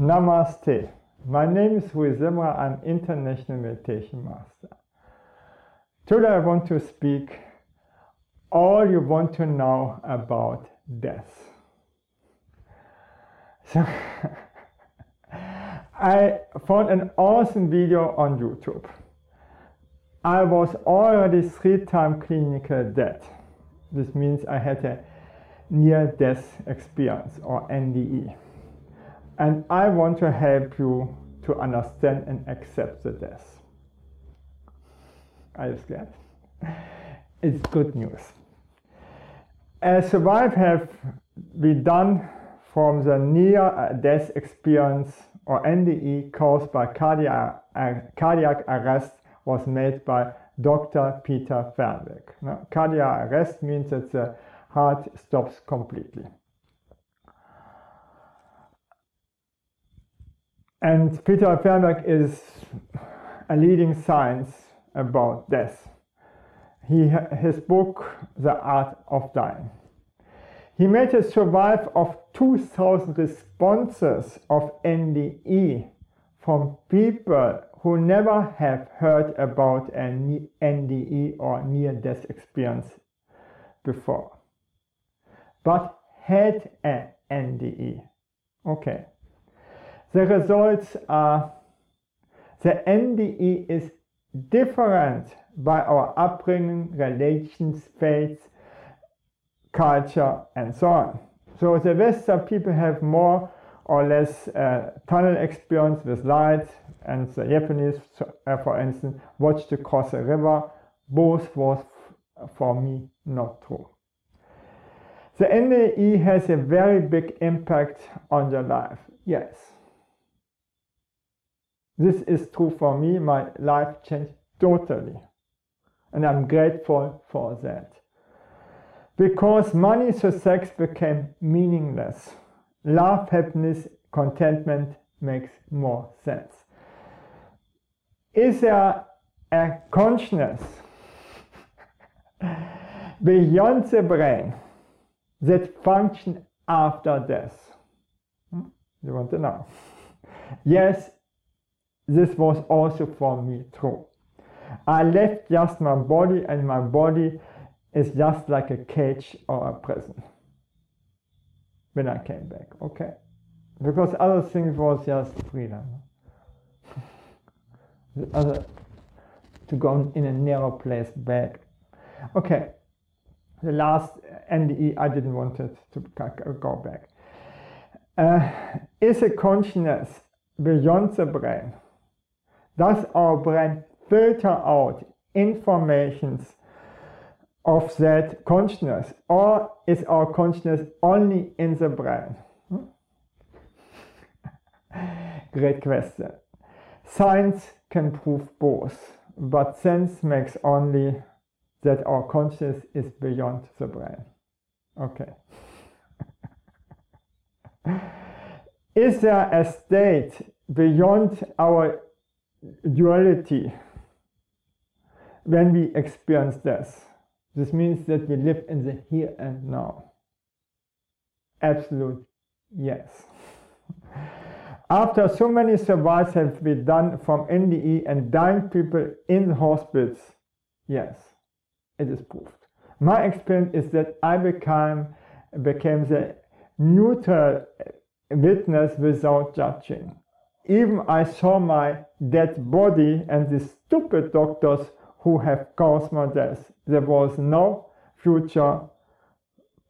Namaste. My name is Rui Zimra. I'm International Meditation Master. Today I want to speak all you want to know about death. So I found an awesome video on YouTube. I was already three times clinical dead. This means I had a near death experience or NDE. And I want to help you to understand and accept the death. Are you scared? It's good news. A survive have been done from the near death experience or NDE caused by cardiac, uh, cardiac arrest was made by Dr. Peter Fernwick. Now, cardiac arrest means that the heart stops completely. And Peter Fernwick is a leading science about death. He, his book, The Art of Dying. He made a survive of 2000 responses of NDE from people who never have heard about an NDE or near death experience before, but had an NDE. Okay. The results are the NDE is different by our upbringing, relations, faith, culture, and so on. So the Western people have more or less uh, tunnel experience with light, and the Japanese, uh, for instance, watched to cross a river. Both was for me not true. The NDE has a very big impact on your life. Yes. This is true for me. My life changed totally. And I'm grateful for that. Because money sex became meaningless. Love, happiness, contentment makes more sense. Is there a consciousness beyond the brain that functions after death? Hmm? You want to know? Yes, this was also for me true. I left just my body, and my body is just like a cage or a prison when I came back. Okay, because other things was just freedom. the other to go in a narrow place back. Okay, the last NDE I didn't want it to go back. Uh, is a consciousness beyond the brain? Does our brain filter out informations of that consciousness, or is our consciousness only in the brain? Hmm? Great question. Science can prove both, but sense makes only that our consciousness is beyond the brain. Okay. is there a state beyond our duality when we experience death. This means that we live in the here and now. Absolute yes. After so many survives have been done from NDE and dying people in the hospitals, yes, it is proved. My experience is that I became, became the neutral witness without judging even I saw my dead body and the stupid doctors who have caused my death. There was no future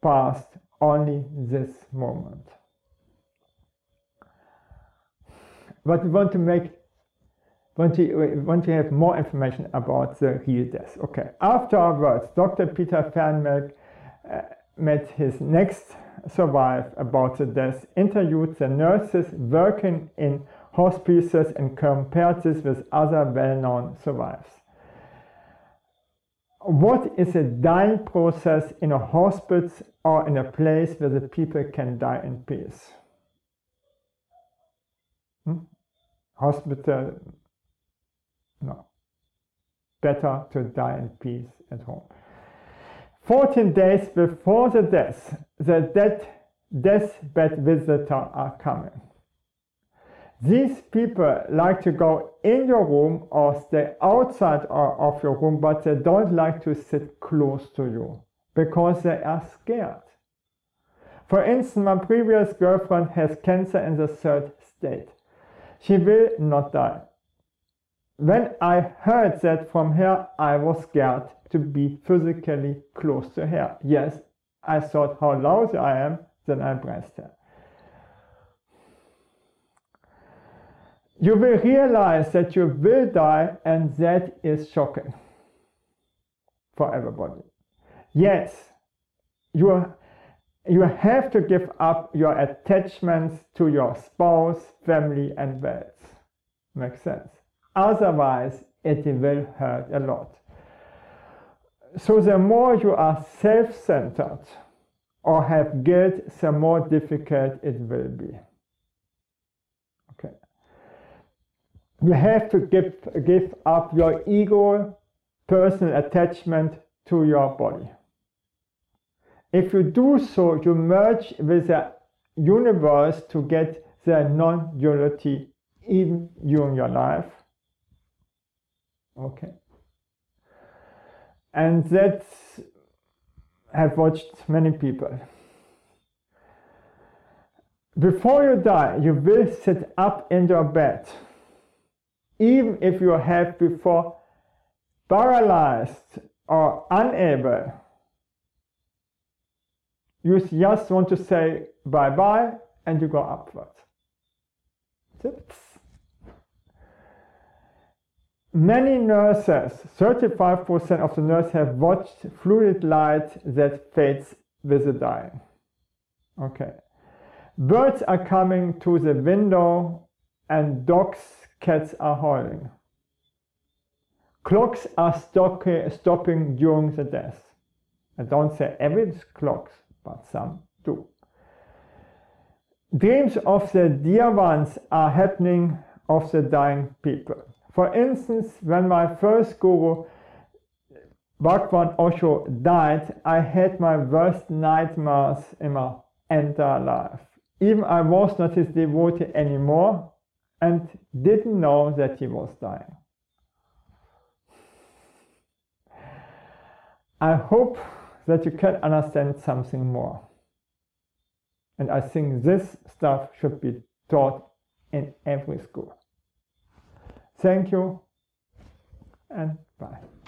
past, only this moment. But we want to make want to, want to have more information about the real death. Okay. Afterwards, Dr. Peter Fernwick uh, met his next survive about the death, interviewed the nurses working in hospices and compared this with other well-known survivors. What is a dying process in a hospital or in a place where the people can die in peace? Hmm? Hospital, no. Better to die in peace at home. 14 days before the death, the death, deathbed visitor are coming. These people like to go in your room or stay outside of your room, but they don't like to sit close to you because they are scared. For instance, my previous girlfriend has cancer in the third state. She will not die. When I heard that from her, I was scared to be physically close to her. Yes, I thought how lousy I am, then I embraced her. You will realize that you will die, and that is shocking for everybody. Yes, you, you have to give up your attachments to your spouse, family, and wealth. Makes sense. Otherwise, it will hurt a lot. So, the more you are self centered or have guilt, the more difficult it will be. You have to give, give up your ego, personal attachment to your body. If you do so, you merge with the universe to get the non duality even during your life. Okay. And that I've watched many people. Before you die, you will sit up in your bed even if you have before paralyzed or unable, you just want to say bye bye and you go upwards. Many nurses, 35% of the nurses have watched fluid light that fades with the dying. Okay. Birds are coming to the window and dogs cats are howling. Clocks are stopping during the death. I don't say every clocks, but some do. Dreams of the dear ones are happening of the dying people. For instance, when my first guru, Bhagwan Osho, died, I had my worst nightmares in my entire life. Even I was not his devotee anymore, and didn't know that he was dying. I hope that you can understand something more. And I think this stuff should be taught in every school. Thank you and bye.